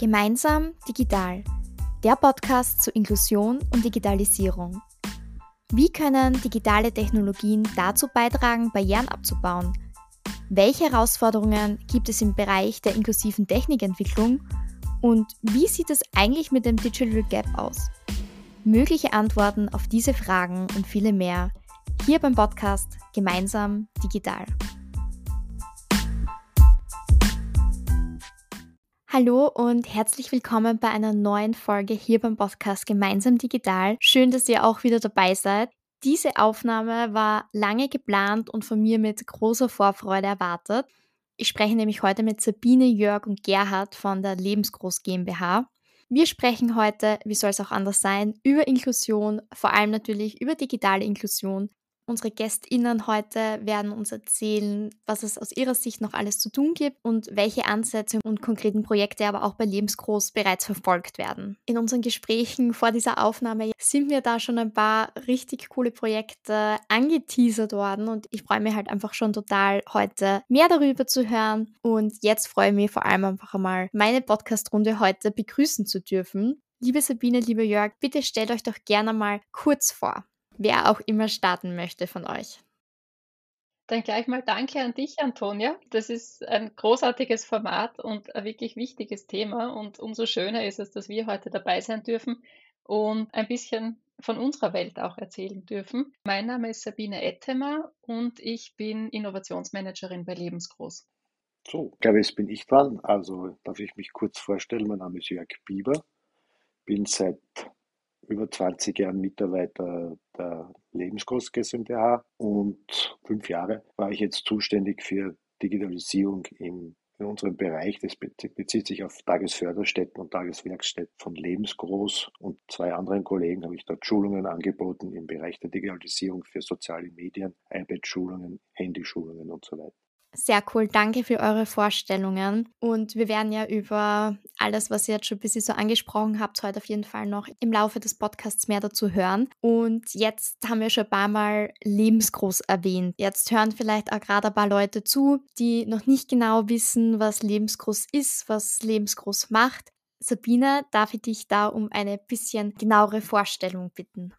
Gemeinsam digital. Der Podcast zur Inklusion und Digitalisierung. Wie können digitale Technologien dazu beitragen, Barrieren abzubauen? Welche Herausforderungen gibt es im Bereich der inklusiven Technikentwicklung? Und wie sieht es eigentlich mit dem Digital Gap aus? Mögliche Antworten auf diese Fragen und viele mehr hier beim Podcast Gemeinsam Digital. Hallo und herzlich willkommen bei einer neuen Folge hier beim Podcast Gemeinsam Digital. Schön, dass ihr auch wieder dabei seid. Diese Aufnahme war lange geplant und von mir mit großer Vorfreude erwartet. Ich spreche nämlich heute mit Sabine, Jörg und Gerhard von der Lebensgroß GmbH. Wir sprechen heute, wie soll es auch anders sein, über Inklusion, vor allem natürlich über digitale Inklusion, Unsere GästInnen heute werden uns erzählen, was es aus ihrer Sicht noch alles zu tun gibt und welche Ansätze und konkreten Projekte aber auch bei Lebensgroß bereits verfolgt werden. In unseren Gesprächen vor dieser Aufnahme sind mir da schon ein paar richtig coole Projekte angeteasert worden und ich freue mich halt einfach schon total, heute mehr darüber zu hören. Und jetzt freue ich mich vor allem einfach einmal, meine Podcast-Runde heute begrüßen zu dürfen. Liebe Sabine, liebe Jörg, bitte stellt euch doch gerne mal kurz vor wer auch immer starten möchte von euch. Dann gleich mal danke an dich, Antonia. Das ist ein großartiges Format und ein wirklich wichtiges Thema. Und umso schöner ist es, dass wir heute dabei sein dürfen und ein bisschen von unserer Welt auch erzählen dürfen. Mein Name ist Sabine Ettemer und ich bin Innovationsmanagerin bei Lebensgroß. So, ich glaube, jetzt bin ich dran. Also darf ich mich kurz vorstellen. Mein Name ist Jörg Bieber. Bin seit über 20 Jahren Mitarbeiter der Lebensgroß GmbH und fünf Jahre war ich jetzt zuständig für Digitalisierung im, in unserem Bereich. Das bezieht sich auf Tagesförderstätten und Tageswerkstätten von Lebensgroß und zwei anderen Kollegen habe ich dort Schulungen angeboten im Bereich der Digitalisierung für soziale Medien, iPad-Schulungen, Handyschulungen und so weiter. Sehr cool, danke für eure Vorstellungen. Und wir werden ja über alles, was ihr jetzt schon ein bisschen so angesprochen habt, heute auf jeden Fall noch im Laufe des Podcasts mehr dazu hören. Und jetzt haben wir schon ein paar Mal lebensgroß erwähnt. Jetzt hören vielleicht auch gerade ein paar Leute zu, die noch nicht genau wissen, was lebensgroß ist, was lebensgroß macht. Sabine, darf ich dich da um eine bisschen genauere Vorstellung bitten?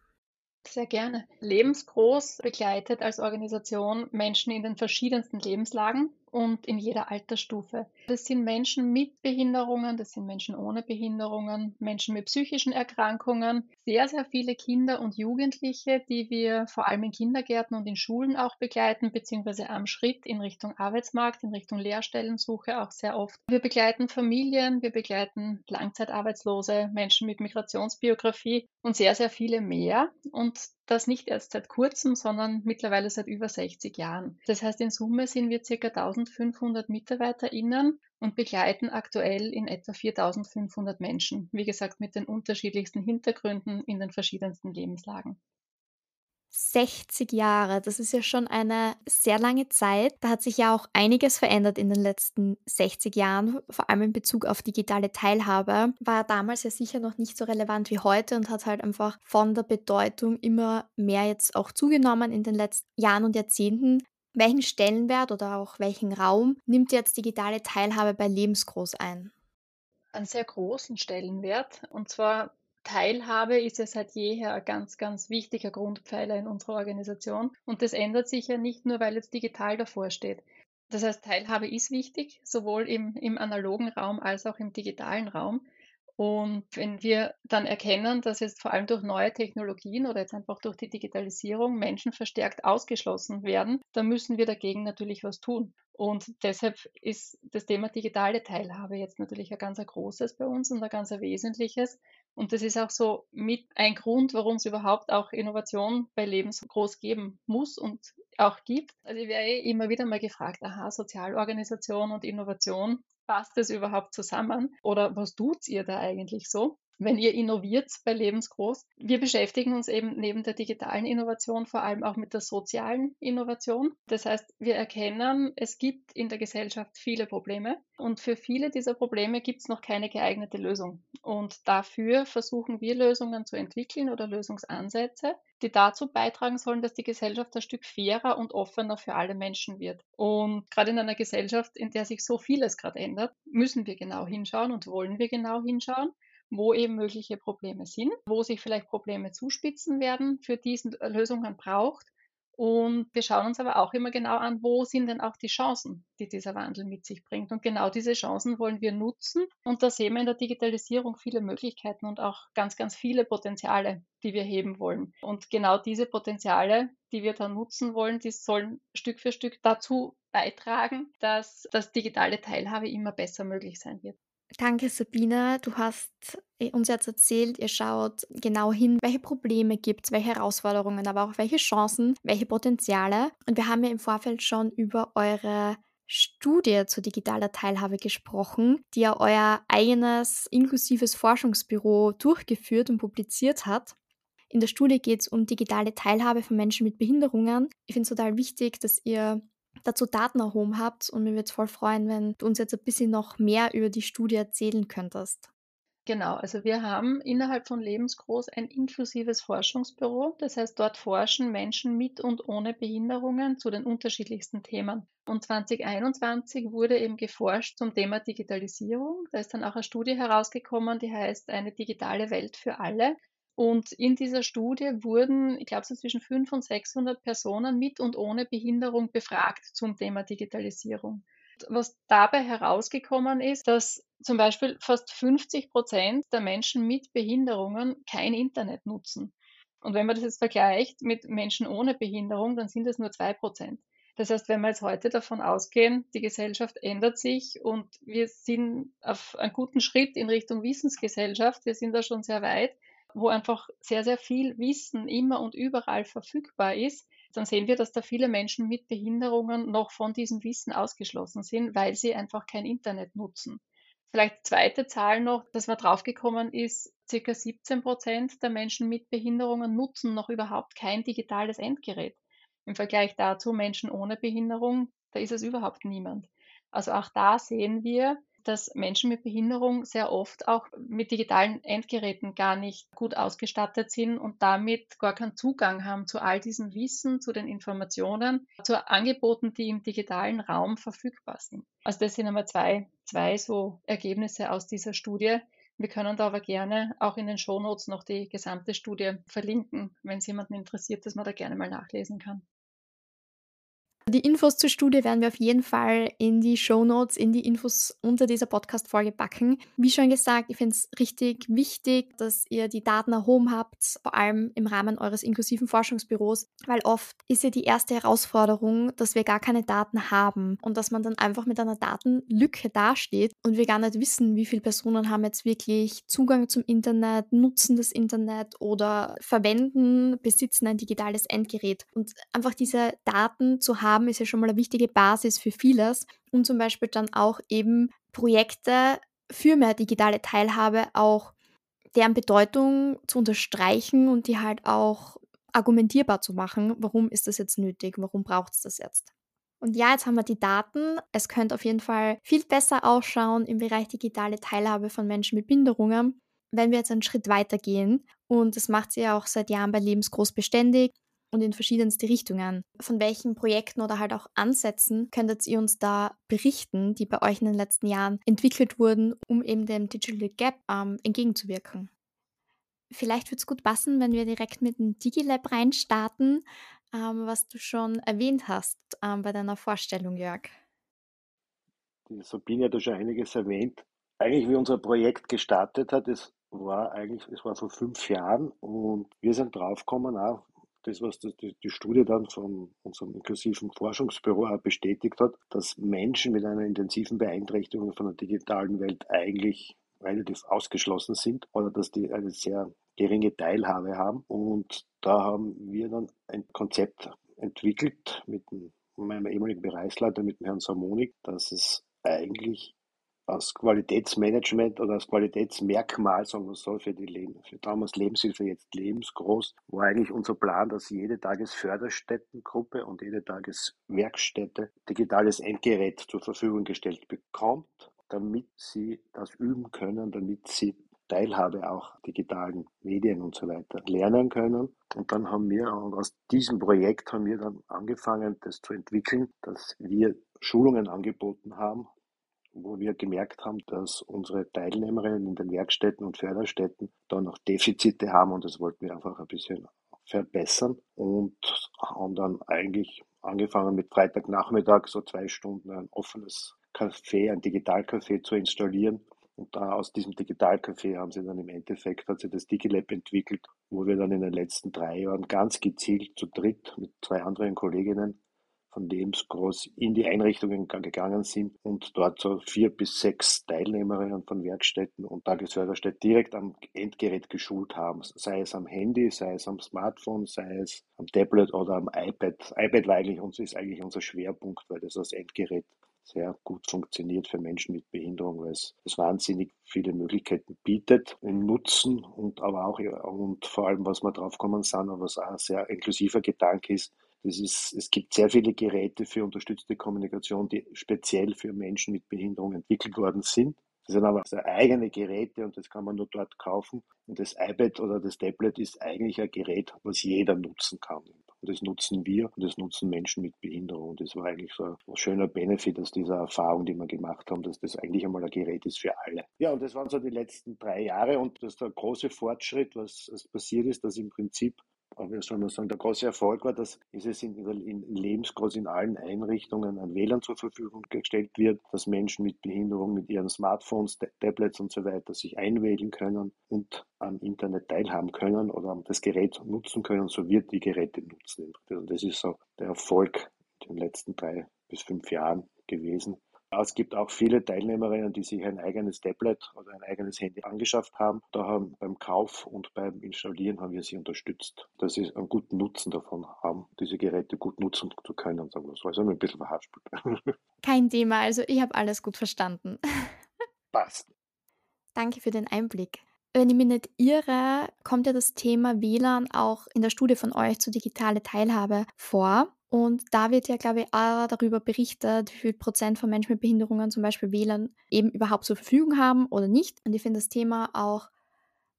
Sehr gerne. Lebensgroß begleitet als Organisation Menschen in den verschiedensten Lebenslagen und in jeder Altersstufe. Das sind Menschen mit Behinderungen, das sind Menschen ohne Behinderungen, Menschen mit psychischen Erkrankungen, sehr, sehr viele Kinder und Jugendliche, die wir vor allem in Kindergärten und in Schulen auch begleiten, beziehungsweise am Schritt in Richtung Arbeitsmarkt, in Richtung Lehrstellensuche auch sehr oft. Wir begleiten Familien, wir begleiten Langzeitarbeitslose, Menschen mit Migrationsbiografie und sehr, sehr viele mehr. Und das nicht erst seit kurzem, sondern mittlerweile seit über 60 Jahren. Das heißt, in Summe sind wir ca. 1500 MitarbeiterInnen und begleiten aktuell in etwa 4500 Menschen. Wie gesagt, mit den unterschiedlichsten Hintergründen in den verschiedensten Lebenslagen. 60 Jahre, das ist ja schon eine sehr lange Zeit. Da hat sich ja auch einiges verändert in den letzten 60 Jahren, vor allem in Bezug auf digitale Teilhabe. War damals ja sicher noch nicht so relevant wie heute und hat halt einfach von der Bedeutung immer mehr jetzt auch zugenommen in den letzten Jahren und Jahrzehnten. Welchen Stellenwert oder auch welchen Raum nimmt jetzt digitale Teilhabe bei Lebensgroß ein? Einen sehr großen Stellenwert. Und zwar Teilhabe ist ja seit jeher ein ganz, ganz wichtiger Grundpfeiler in unserer Organisation. Und das ändert sich ja nicht nur, weil jetzt digital davor steht. Das heißt, Teilhabe ist wichtig, sowohl im, im analogen Raum als auch im digitalen Raum. Und wenn wir dann erkennen, dass jetzt vor allem durch neue Technologien oder jetzt einfach durch die Digitalisierung Menschen verstärkt ausgeschlossen werden, dann müssen wir dagegen natürlich was tun. Und deshalb ist das Thema digitale Teilhabe jetzt natürlich ein ganz großes bei uns und ein ganz wesentliches. Und das ist auch so mit ein Grund, warum es überhaupt auch Innovation bei Lebens groß geben muss und auch gibt. Also ich werde immer wieder mal gefragt, aha, Sozialorganisation und Innovation, passt das überhaupt zusammen? Oder was tut ihr da eigentlich so? Wenn ihr innoviert bei Lebensgroß. Wir beschäftigen uns eben neben der digitalen Innovation vor allem auch mit der sozialen Innovation. Das heißt, wir erkennen, es gibt in der Gesellschaft viele Probleme und für viele dieser Probleme gibt es noch keine geeignete Lösung. Und dafür versuchen wir Lösungen zu entwickeln oder Lösungsansätze, die dazu beitragen sollen, dass die Gesellschaft ein Stück fairer und offener für alle Menschen wird. Und gerade in einer Gesellschaft, in der sich so vieles gerade ändert, müssen wir genau hinschauen und wollen wir genau hinschauen wo eben mögliche Probleme sind, wo sich vielleicht Probleme zuspitzen werden, für die es Lösungen braucht und wir schauen uns aber auch immer genau an, wo sind denn auch die Chancen, die dieser Wandel mit sich bringt. Und genau diese Chancen wollen wir nutzen. Und da sehen wir in der Digitalisierung viele Möglichkeiten und auch ganz, ganz viele Potenziale, die wir heben wollen. Und genau diese Potenziale, die wir da nutzen wollen, die sollen Stück für Stück dazu beitragen, dass das digitale Teilhabe immer besser möglich sein wird. Danke, Sabine. Du hast äh, uns jetzt erzählt, ihr schaut genau hin, welche Probleme gibt es, welche Herausforderungen, aber auch welche Chancen, welche Potenziale. Und wir haben ja im Vorfeld schon über eure Studie zur digitaler Teilhabe gesprochen, die ja euer eigenes inklusives Forschungsbüro durchgeführt und publiziert hat. In der Studie geht es um digitale Teilhabe von Menschen mit Behinderungen. Ich finde es total wichtig, dass ihr dazu Daten erhoben habt und mir würde es voll freuen, wenn du uns jetzt ein bisschen noch mehr über die Studie erzählen könntest. Genau, also wir haben innerhalb von Lebensgroß ein inklusives Forschungsbüro. Das heißt, dort forschen Menschen mit und ohne Behinderungen zu den unterschiedlichsten Themen. Und 2021 wurde eben geforscht zum Thema Digitalisierung. Da ist dann auch eine Studie herausgekommen, die heißt Eine digitale Welt für alle. Und in dieser Studie wurden, ich glaube, so zwischen 500 und 600 Personen mit und ohne Behinderung befragt zum Thema Digitalisierung. Was dabei herausgekommen ist, dass zum Beispiel fast 50 Prozent der Menschen mit Behinderungen kein Internet nutzen. Und wenn man das jetzt vergleicht mit Menschen ohne Behinderung, dann sind es nur zwei Prozent. Das heißt, wenn wir jetzt heute davon ausgehen, die Gesellschaft ändert sich und wir sind auf einem guten Schritt in Richtung Wissensgesellschaft, wir sind da schon sehr weit, wo einfach sehr, sehr viel Wissen immer und überall verfügbar ist, dann sehen wir, dass da viele Menschen mit Behinderungen noch von diesem Wissen ausgeschlossen sind, weil sie einfach kein Internet nutzen. Vielleicht zweite Zahl noch, dass man draufgekommen ist, circa 17 Prozent der Menschen mit Behinderungen nutzen noch überhaupt kein digitales Endgerät. Im Vergleich dazu Menschen ohne Behinderung, da ist es überhaupt niemand. Also auch da sehen wir, dass Menschen mit Behinderung sehr oft auch mit digitalen Endgeräten gar nicht gut ausgestattet sind und damit gar keinen Zugang haben zu all diesem Wissen, zu den Informationen, zu Angeboten, die im digitalen Raum verfügbar sind. Also das sind einmal zwei, zwei so Ergebnisse aus dieser Studie. Wir können da aber gerne auch in den Shownotes noch die gesamte Studie verlinken, wenn es jemanden interessiert, dass man da gerne mal nachlesen kann. Die Infos zur Studie werden wir auf jeden Fall in die Show Notes, in die Infos unter dieser Podcast-Folge packen. Wie schon gesagt, ich finde es richtig wichtig, dass ihr die Daten erhoben habt, vor allem im Rahmen eures inklusiven Forschungsbüros, weil oft ist ja die erste Herausforderung, dass wir gar keine Daten haben und dass man dann einfach mit einer Datenlücke dasteht und wir gar nicht wissen, wie viele Personen haben jetzt wirklich Zugang zum Internet, nutzen das Internet oder verwenden, besitzen ein digitales Endgerät. Und einfach diese Daten zu haben, haben, ist ja schon mal eine wichtige Basis für vieles und zum Beispiel dann auch eben Projekte für mehr digitale Teilhabe auch deren Bedeutung zu unterstreichen und die halt auch argumentierbar zu machen, warum ist das jetzt nötig, warum braucht es das jetzt. Und ja, jetzt haben wir die Daten. Es könnte auf jeden Fall viel besser ausschauen im Bereich digitale Teilhabe von Menschen mit Behinderungen, wenn wir jetzt einen Schritt weiter gehen. Und das macht sie ja auch seit Jahren bei Lebensgroß beständig und in verschiedenste Richtungen. Von welchen Projekten oder halt auch Ansätzen könntet ihr uns da berichten, die bei euch in den letzten Jahren entwickelt wurden, um eben dem Digital Gap ähm, entgegenzuwirken? Vielleicht würde es gut passen, wenn wir direkt mit dem DigiLab reinstarten, ähm, was du schon erwähnt hast ähm, bei deiner Vorstellung, Jörg. Die Sabine hat ja schon einiges erwähnt. Eigentlich, wie unser Projekt gestartet hat, es war eigentlich, es war vor fünf Jahren und wir sind draufgekommen, auch das, was die, die Studie dann von unserem inklusiven Forschungsbüro auch bestätigt hat, dass Menschen mit einer intensiven Beeinträchtigung von der digitalen Welt eigentlich relativ ausgeschlossen sind oder dass die eine sehr geringe Teilhabe haben. Und da haben wir dann ein Konzept entwickelt mit meinem ehemaligen Bereichsleiter, mit Herrn Samonik, dass es eigentlich als Qualitätsmanagement oder als Qualitätsmerkmal, sagen wir so, für die Leben, für damals Lebenshilfe, jetzt lebensgroß, war eigentlich unser Plan, dass jede Tagesförderstättengruppe und jede Tageswerkstätte digitales Endgerät zur Verfügung gestellt bekommt, damit sie das üben können, damit sie Teilhabe auch digitalen Medien und so weiter lernen können. Und dann haben wir, und aus diesem Projekt haben wir dann angefangen, das zu entwickeln, dass wir Schulungen angeboten haben, wo wir gemerkt haben, dass unsere Teilnehmerinnen in den Werkstätten und Förderstätten da noch Defizite haben und das wollten wir einfach ein bisschen verbessern und haben dann eigentlich angefangen mit Freitagnachmittag so zwei Stunden ein offenes Café, ein Digitalcafé zu installieren. Und da aus diesem Digitalcafé haben sie dann im Endeffekt, hat sich das DigiLab entwickelt, wo wir dann in den letzten drei Jahren ganz gezielt zu dritt mit zwei anderen Kolleginnen von Lebensgroß in die Einrichtungen gegangen sind und dort so vier bis sechs Teilnehmerinnen von Werkstätten und Tagesförderstätten direkt am Endgerät geschult haben, sei es am Handy, sei es am Smartphone, sei es am Tablet oder am iPad. IPad war eigentlich uns, ist eigentlich unser Schwerpunkt, weil das als Endgerät sehr gut funktioniert für Menschen mit Behinderung, weil es, es wahnsinnig viele Möglichkeiten bietet im Nutzen und aber auch und vor allem, was wir drauf kommen sind, was auch ein sehr inklusiver Gedanke ist, das ist, es gibt sehr viele Geräte für unterstützte Kommunikation, die speziell für Menschen mit Behinderung entwickelt worden sind. Das sind aber eigene Geräte und das kann man nur dort kaufen. Und das iPad oder das Tablet ist eigentlich ein Gerät, was jeder nutzen kann. Und das nutzen wir und das nutzen Menschen mit Behinderung. Und das war eigentlich so ein schöner Benefit aus dieser Erfahrung, die wir gemacht haben, dass das eigentlich einmal ein Gerät ist für alle. Ja, und das waren so die letzten drei Jahre und das ist der große Fortschritt, was passiert ist, dass im Prinzip wie soll man sagen, der große Erfolg war, dass es in, in lebensgroß in allen Einrichtungen ein WLAN zur Verfügung gestellt wird, dass Menschen mit Behinderung mit ihren Smartphones, Tablets und so weiter sich einwählen können und am Internet teilhaben können oder das Gerät nutzen können, so wird die Geräte nutzen. Und das ist so der Erfolg in den letzten drei bis fünf Jahren gewesen. Es gibt auch viele Teilnehmerinnen, die sich ein eigenes Tablet oder ein eigenes Handy angeschafft haben. Da haben beim Kauf und beim Installieren haben wir sie unterstützt, dass sie einen guten Nutzen davon haben, diese Geräte gut nutzen zu können, sagen wir so. Also ein bisschen verhaspelt. Kein Thema, also ich habe alles gut verstanden. Passt. Danke für den Einblick. Wenn ich mich nicht irre, kommt ja das Thema WLAN auch in der Studie von euch zur digitale Teilhabe vor. Und da wird ja, glaube ich, auch darüber berichtet, wie viel Prozent von Menschen mit Behinderungen zum Beispiel WLAN eben überhaupt zur Verfügung haben oder nicht. Und ich finde das Thema auch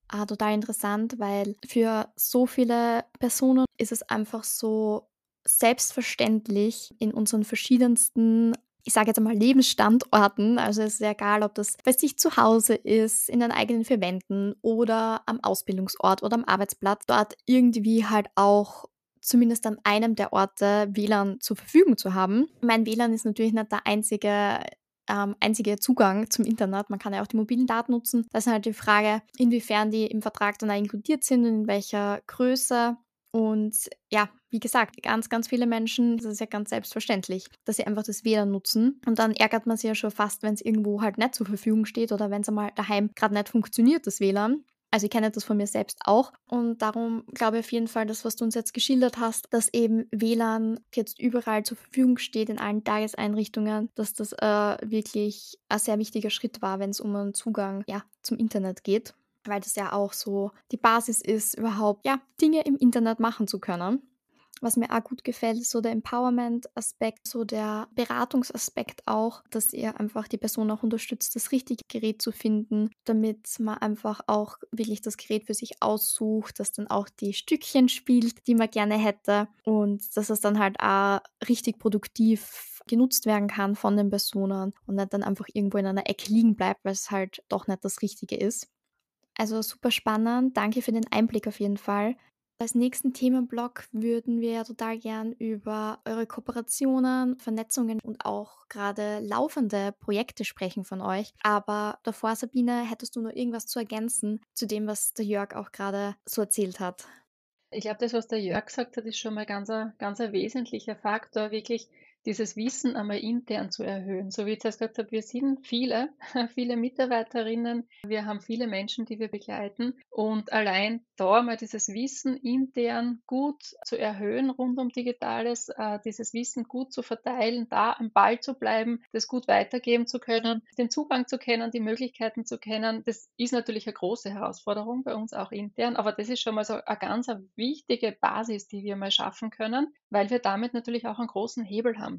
ah, total interessant, weil für so viele Personen ist es einfach so selbstverständlich in unseren verschiedensten ich sage jetzt einmal Lebensstandorten, also es ist egal, ob das bei sich zu Hause ist, in den eigenen vier Wänden oder am Ausbildungsort oder am Arbeitsplatz, dort irgendwie halt auch zumindest an einem der Orte WLAN zur Verfügung zu haben. Mein WLAN ist natürlich nicht der einzige ähm, einzige Zugang zum Internet. Man kann ja auch die mobilen Daten nutzen. Das ist halt die Frage, inwiefern die im Vertrag dann inkludiert sind und in welcher Größe. Und ja, wie gesagt, ganz, ganz viele Menschen, das ist ja ganz selbstverständlich, dass sie einfach das WLAN nutzen. Und dann ärgert man sich ja schon fast, wenn es irgendwo halt nicht zur Verfügung steht oder wenn es einmal daheim gerade nicht funktioniert, das WLAN. Also ich kenne das von mir selbst auch und darum glaube ich auf jeden Fall, das, was du uns jetzt geschildert hast, dass eben WLAN jetzt überall zur Verfügung steht in allen Tageseinrichtungen, dass das äh, wirklich ein sehr wichtiger Schritt war, wenn es um einen Zugang ja, zum Internet geht, weil das ja auch so die Basis ist, überhaupt ja, Dinge im Internet machen zu können. Was mir auch gut gefällt, ist so der Empowerment-Aspekt, so der Beratungsaspekt auch, dass ihr einfach die Person auch unterstützt, das richtige Gerät zu finden, damit man einfach auch wirklich das Gerät für sich aussucht, das dann auch die Stückchen spielt, die man gerne hätte und dass es dann halt auch richtig produktiv genutzt werden kann von den Personen und nicht dann einfach irgendwo in einer Ecke liegen bleibt, weil es halt doch nicht das Richtige ist. Also super spannend. Danke für den Einblick auf jeden Fall. Als nächsten Themenblock würden wir ja total gern über eure Kooperationen, Vernetzungen und auch gerade laufende Projekte sprechen von euch. Aber davor, Sabine, hättest du noch irgendwas zu ergänzen zu dem, was der Jörg auch gerade so erzählt hat? Ich glaube, das, was der Jörg gesagt hat, ist schon mal ganz ein, ganz ein wesentlicher Faktor, wirklich dieses Wissen einmal intern zu erhöhen. So wie ich jetzt gesagt habe, wir sind viele, viele Mitarbeiterinnen, wir haben viele Menschen, die wir begleiten. Und allein da mal dieses Wissen intern gut zu erhöhen rund um Digitales, äh, dieses Wissen gut zu verteilen, da am Ball zu bleiben, das gut weitergeben zu können, den Zugang zu kennen, die Möglichkeiten zu kennen, das ist natürlich eine große Herausforderung bei uns auch intern, aber das ist schon mal so eine ganz wichtige Basis, die wir mal schaffen können, weil wir damit natürlich auch einen großen Hebel haben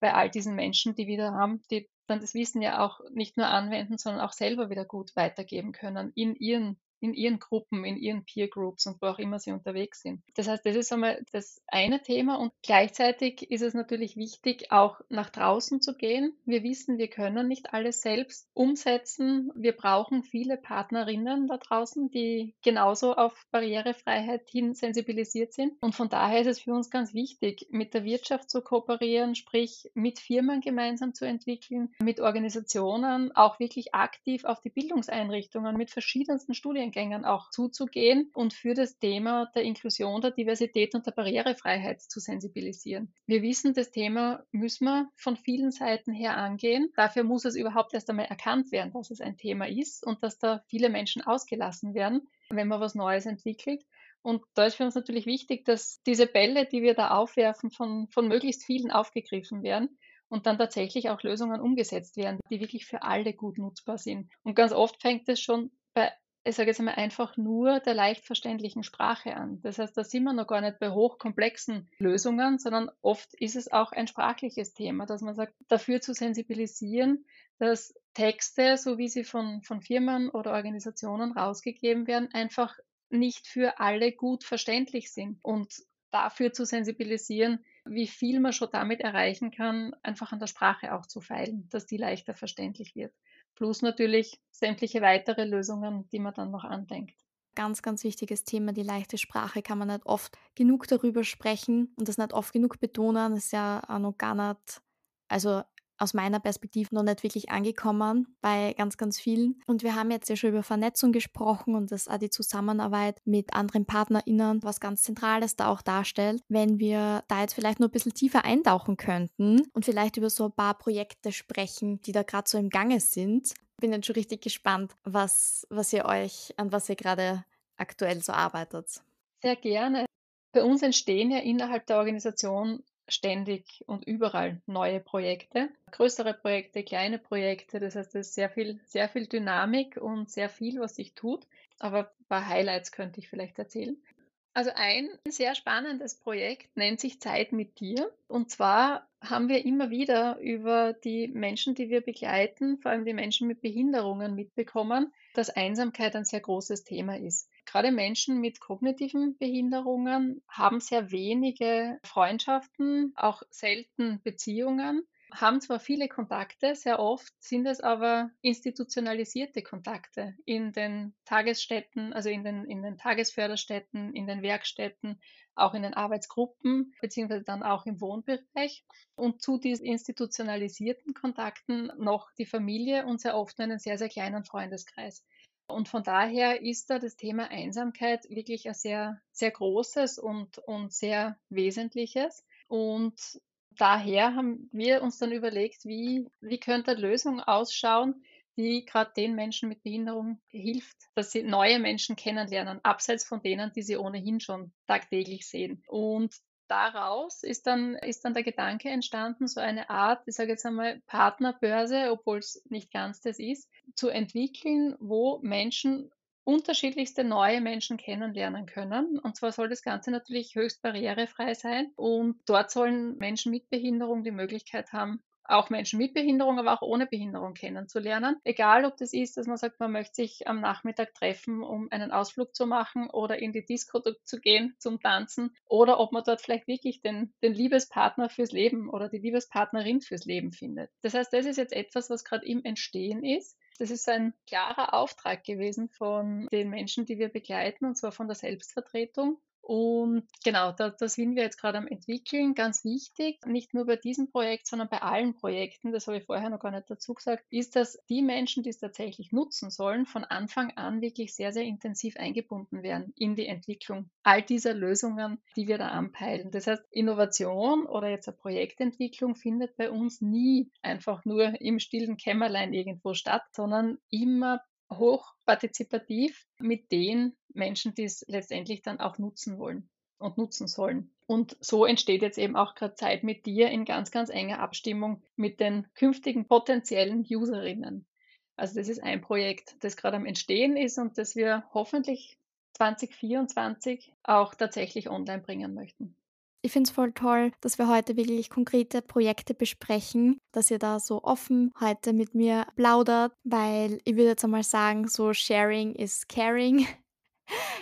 bei all diesen Menschen, die wir haben, die dann das Wissen ja auch nicht nur anwenden, sondern auch selber wieder gut weitergeben können in ihren in ihren Gruppen, in ihren Peer Groups und wo auch immer sie unterwegs sind. Das heißt, das ist einmal das eine Thema und gleichzeitig ist es natürlich wichtig, auch nach draußen zu gehen. Wir wissen, wir können nicht alles selbst umsetzen. Wir brauchen viele Partnerinnen da draußen, die genauso auf Barrierefreiheit hin sensibilisiert sind. Und von daher ist es für uns ganz wichtig, mit der Wirtschaft zu kooperieren, sprich mit Firmen gemeinsam zu entwickeln, mit Organisationen auch wirklich aktiv auf die Bildungseinrichtungen mit verschiedensten Studien Studiengängen auch zuzugehen und für das Thema der Inklusion, der Diversität und der Barrierefreiheit zu sensibilisieren. Wir wissen, das Thema müssen wir von vielen Seiten her angehen. Dafür muss es überhaupt erst einmal erkannt werden, dass es ein Thema ist und dass da viele Menschen ausgelassen werden, wenn man was Neues entwickelt. Und da ist für uns natürlich wichtig, dass diese Bälle, die wir da aufwerfen, von, von möglichst vielen aufgegriffen werden und dann tatsächlich auch Lösungen umgesetzt werden, die wirklich für alle gut nutzbar sind. Und ganz oft fängt es schon bei ich sage jetzt einmal einfach nur der leicht verständlichen Sprache an. Das heißt, da sind wir noch gar nicht bei hochkomplexen Lösungen, sondern oft ist es auch ein sprachliches Thema, dass man sagt, dafür zu sensibilisieren, dass Texte, so wie sie von, von Firmen oder Organisationen rausgegeben werden, einfach nicht für alle gut verständlich sind und dafür zu sensibilisieren, wie viel man schon damit erreichen kann, einfach an der Sprache auch zu feilen, dass die leichter verständlich wird plus natürlich sämtliche weitere Lösungen, die man dann noch andenkt. Ganz, ganz wichtiges Thema, die leichte Sprache, kann man nicht oft genug darüber sprechen und das nicht oft genug betonen. Das ist ja auch noch gar nicht, also aus meiner Perspektive noch nicht wirklich angekommen bei ganz, ganz vielen. Und wir haben jetzt ja schon über Vernetzung gesprochen und das auch die Zusammenarbeit mit anderen PartnerInnen, was ganz Zentrales da auch darstellt. Wenn wir da jetzt vielleicht nur ein bisschen tiefer eintauchen könnten und vielleicht über so ein paar Projekte sprechen, die da gerade so im Gange sind. Bin jetzt schon richtig gespannt, was, was ihr euch, an was ihr gerade aktuell so arbeitet. Sehr gerne. Bei uns entstehen ja innerhalb der Organisation ständig und überall neue Projekte, größere Projekte, kleine Projekte. Das heißt, es ist sehr viel, sehr viel Dynamik und sehr viel, was sich tut. Aber ein paar Highlights könnte ich vielleicht erzählen. Also ein sehr spannendes Projekt nennt sich Zeit mit dir. Und zwar haben wir immer wieder über die Menschen, die wir begleiten, vor allem die Menschen mit Behinderungen mitbekommen, dass Einsamkeit ein sehr großes Thema ist. Gerade Menschen mit kognitiven Behinderungen haben sehr wenige Freundschaften, auch selten Beziehungen haben zwar viele Kontakte, sehr oft sind es aber institutionalisierte Kontakte in den Tagesstätten, also in den, in den Tagesförderstätten, in den Werkstätten, auch in den Arbeitsgruppen, beziehungsweise dann auch im Wohnbereich. Und zu diesen institutionalisierten Kontakten noch die Familie und sehr oft einen sehr, sehr kleinen Freundeskreis. Und von daher ist da das Thema Einsamkeit wirklich ein sehr, sehr großes und, und sehr wesentliches. Und daher haben wir uns dann überlegt, wie, wie könnte eine Lösung ausschauen, die gerade den Menschen mit Behinderung hilft, dass sie neue Menschen kennenlernen, abseits von denen, die sie ohnehin schon tagtäglich sehen. Und daraus ist dann, ist dann der Gedanke entstanden, so eine Art, ich sage jetzt einmal, Partnerbörse, obwohl es nicht ganz das ist, zu entwickeln, wo Menschen unterschiedlichste neue Menschen kennenlernen können. Und zwar soll das Ganze natürlich höchst barrierefrei sein. Und dort sollen Menschen mit Behinderung die Möglichkeit haben, auch Menschen mit Behinderung, aber auch ohne Behinderung kennenzulernen. Egal, ob das ist, dass man sagt, man möchte sich am Nachmittag treffen, um einen Ausflug zu machen oder in die Disco zu gehen zum Tanzen oder ob man dort vielleicht wirklich den, den Liebespartner fürs Leben oder die Liebespartnerin fürs Leben findet. Das heißt, das ist jetzt etwas, was gerade im Entstehen ist. Das ist ein klarer Auftrag gewesen von den Menschen, die wir begleiten, und zwar von der Selbstvertretung. Und genau, da, da sind wir jetzt gerade am entwickeln. Ganz wichtig, nicht nur bei diesem Projekt, sondern bei allen Projekten, das habe ich vorher noch gar nicht dazu gesagt, ist, dass die Menschen, die es tatsächlich nutzen sollen, von Anfang an wirklich sehr, sehr intensiv eingebunden werden in die Entwicklung all dieser Lösungen, die wir da anpeilen. Das heißt, Innovation oder jetzt eine Projektentwicklung findet bei uns nie einfach nur im stillen Kämmerlein irgendwo statt, sondern immer hochpartizipativ mit den Menschen, die es letztendlich dann auch nutzen wollen und nutzen sollen. Und so entsteht jetzt eben auch gerade Zeit mit dir in ganz, ganz enger Abstimmung mit den künftigen potenziellen Userinnen. Also das ist ein Projekt, das gerade am Entstehen ist und das wir hoffentlich 2024 auch tatsächlich online bringen möchten. Ich finde es voll toll, dass wir heute wirklich konkrete Projekte besprechen, dass ihr da so offen heute mit mir plaudert, weil ich würde jetzt einmal sagen, so Sharing is Caring.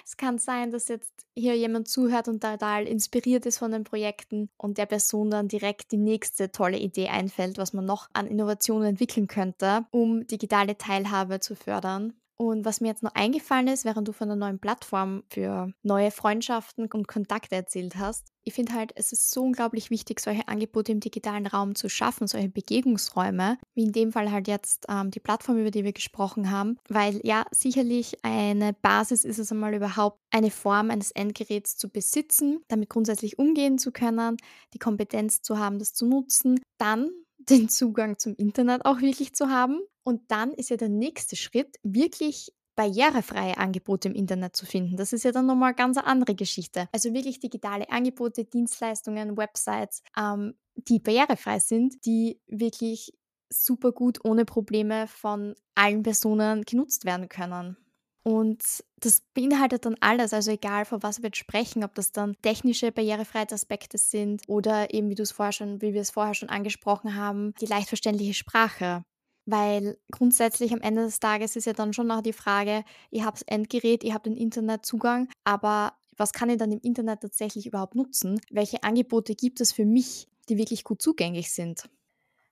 Es kann sein, dass jetzt hier jemand zuhört und total inspiriert ist von den Projekten und der Person dann direkt die nächste tolle Idee einfällt, was man noch an Innovationen entwickeln könnte, um digitale Teilhabe zu fördern. Und was mir jetzt noch eingefallen ist, während du von einer neuen Plattform für neue Freundschaften und Kontakte erzählt hast, ich finde halt, es ist so unglaublich wichtig, solche Angebote im digitalen Raum zu schaffen, solche Begegnungsräume, wie in dem Fall halt jetzt ähm, die Plattform, über die wir gesprochen haben, weil ja, sicherlich eine Basis ist es einmal überhaupt, eine Form eines Endgeräts zu besitzen, damit grundsätzlich umgehen zu können, die Kompetenz zu haben, das zu nutzen, dann den Zugang zum Internet auch wirklich zu haben und dann ist ja der nächste Schritt, wirklich barrierefreie Angebote im Internet zu finden. Das ist ja dann nochmal ganz eine andere Geschichte. Also wirklich digitale Angebote, Dienstleistungen, Websites, ähm, die barrierefrei sind, die wirklich super gut ohne Probleme von allen Personen genutzt werden können. Und das beinhaltet dann alles, also egal von was wir jetzt sprechen, ob das dann technische Barrierefreiheitsaspekte sind oder eben, wie du es vorher schon, wie wir es vorher schon angesprochen haben, die leicht verständliche Sprache. Weil grundsätzlich am Ende des Tages ist ja dann schon noch die Frage, ihr habt das Endgerät, ihr habt den Internetzugang, aber was kann ich dann im Internet tatsächlich überhaupt nutzen? Welche Angebote gibt es für mich, die wirklich gut zugänglich sind?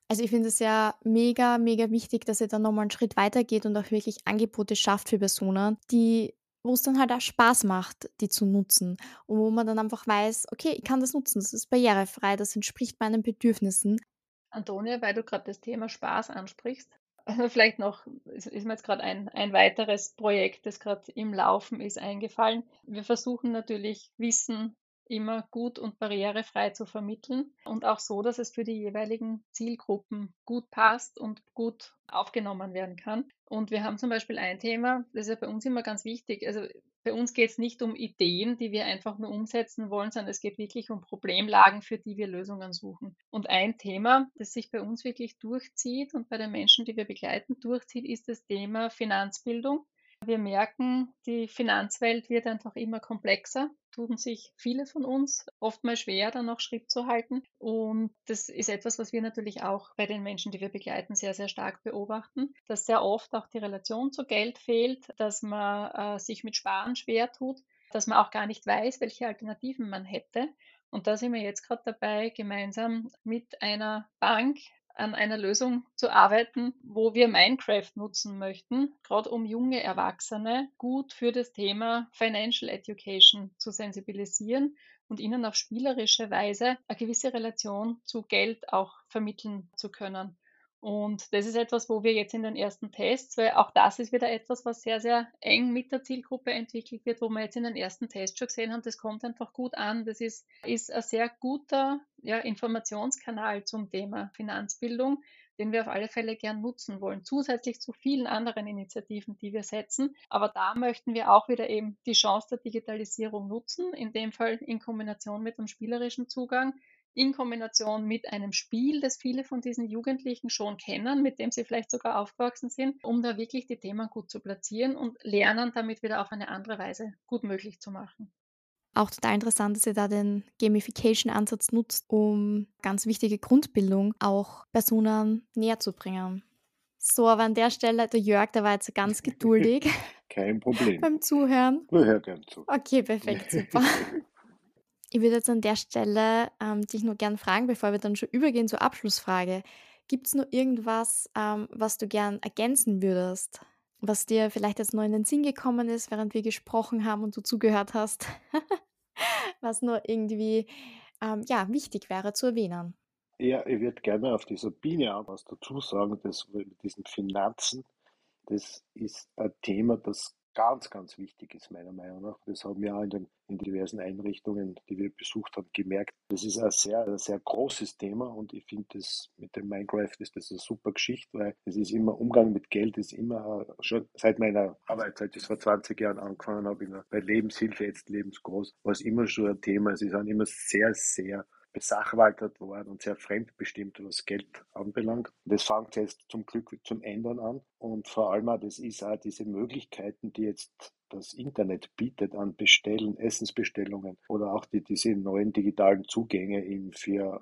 Also ich finde es ja mega, mega wichtig, dass ihr dann nochmal einen Schritt weiter geht und auch wirklich Angebote schafft für Personen, die wo es dann halt auch Spaß macht, die zu nutzen. Und wo man dann einfach weiß, okay, ich kann das nutzen, das ist barrierefrei, das entspricht meinen Bedürfnissen. Antonia, weil du gerade das Thema Spaß ansprichst, vielleicht noch, ist, ist mir jetzt gerade ein, ein weiteres Projekt, das gerade im Laufen ist, eingefallen. Wir versuchen natürlich Wissen immer gut und barrierefrei zu vermitteln und auch so, dass es für die jeweiligen Zielgruppen gut passt und gut aufgenommen werden kann. Und wir haben zum Beispiel ein Thema, das ist ja bei uns immer ganz wichtig. Also bei uns geht es nicht um Ideen, die wir einfach nur umsetzen wollen, sondern es geht wirklich um Problemlagen, für die wir Lösungen suchen. Und ein Thema, das sich bei uns wirklich durchzieht und bei den Menschen, die wir begleiten, durchzieht, ist das Thema Finanzbildung. Wir merken, die Finanzwelt wird einfach immer komplexer, tun sich viele von uns oftmals schwer, dann noch Schritt zu halten. Und das ist etwas, was wir natürlich auch bei den Menschen, die wir begleiten, sehr, sehr stark beobachten, dass sehr oft auch die Relation zu Geld fehlt, dass man äh, sich mit Sparen schwer tut, dass man auch gar nicht weiß, welche Alternativen man hätte. Und da sind wir jetzt gerade dabei, gemeinsam mit einer Bank an einer Lösung zu arbeiten, wo wir Minecraft nutzen möchten, gerade um junge Erwachsene gut für das Thema Financial Education zu sensibilisieren und ihnen auf spielerische Weise eine gewisse Relation zu Geld auch vermitteln zu können. Und das ist etwas, wo wir jetzt in den ersten Tests, weil auch das ist wieder etwas, was sehr, sehr eng mit der Zielgruppe entwickelt wird, wo wir jetzt in den ersten Tests schon gesehen haben, das kommt einfach gut an. Das ist, ist ein sehr guter ja, Informationskanal zum Thema Finanzbildung, den wir auf alle Fälle gern nutzen wollen, zusätzlich zu vielen anderen Initiativen, die wir setzen. Aber da möchten wir auch wieder eben die Chance der Digitalisierung nutzen, in dem Fall in Kombination mit einem spielerischen Zugang in Kombination mit einem Spiel, das viele von diesen Jugendlichen schon kennen, mit dem sie vielleicht sogar aufgewachsen sind, um da wirklich die Themen gut zu platzieren und Lernen damit wieder auf eine andere Weise gut möglich zu machen. Auch total interessant, dass ihr da den Gamification-Ansatz nutzt, um ganz wichtige Grundbildung auch Personen näher zu bringen. So, aber an der Stelle, der Jörg, der war jetzt ganz geduldig. Kein Problem. beim Zuhören. Wir hören gern zu. Okay, perfekt, super. Ich würde jetzt an der Stelle ähm, dich nur gern fragen, bevor wir dann schon übergehen zur Abschlussfrage. Gibt es noch irgendwas, ähm, was du gern ergänzen würdest? Was dir vielleicht jetzt noch in den Sinn gekommen ist, während wir gesprochen haben und du zugehört hast? was nur irgendwie ähm, ja, wichtig wäre zu erwähnen? Ja, ich würde gerne auf dieser Biene auch was dazu sagen, das mit diesen Finanzen. Das ist ein Thema, das ganz, ganz wichtig ist, meiner Meinung nach. Das haben wir auch in den, in diversen Einrichtungen, die wir besucht haben, gemerkt. Das ist ein sehr, ein sehr großes Thema und ich finde das mit dem Minecraft ist das eine super Geschichte, weil es ist immer Umgang mit Geld ist immer schon seit meiner Arbeit, seit ich vor 20 Jahren angefangen habe, bei Lebenshilfe jetzt lebensgroß, war es immer schon ein Thema. Es ist auch immer sehr, sehr besachwaltert worden und sehr fremdbestimmt, was Geld anbelangt. Das fängt jetzt zum Glück zum Ändern an und vor allem auch, das ist auch diese Möglichkeiten, die jetzt das Internet bietet an Bestellen, Essensbestellungen oder auch die, diese neuen digitalen Zugänge eben für